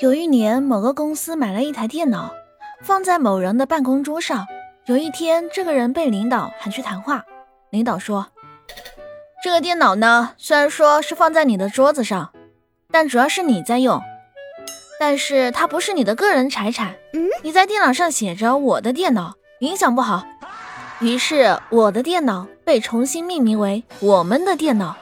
有一年某个公司买了一台电脑放在某人的办公桌上有一天这个人被领导喊去谈话。领导说这个电脑呢虽然说是放在你的桌子上但主要是你在用但是它不是你的个人财产你在电脑上写着我的电脑影响不好。于是我的电脑被重新命名为我们的电脑。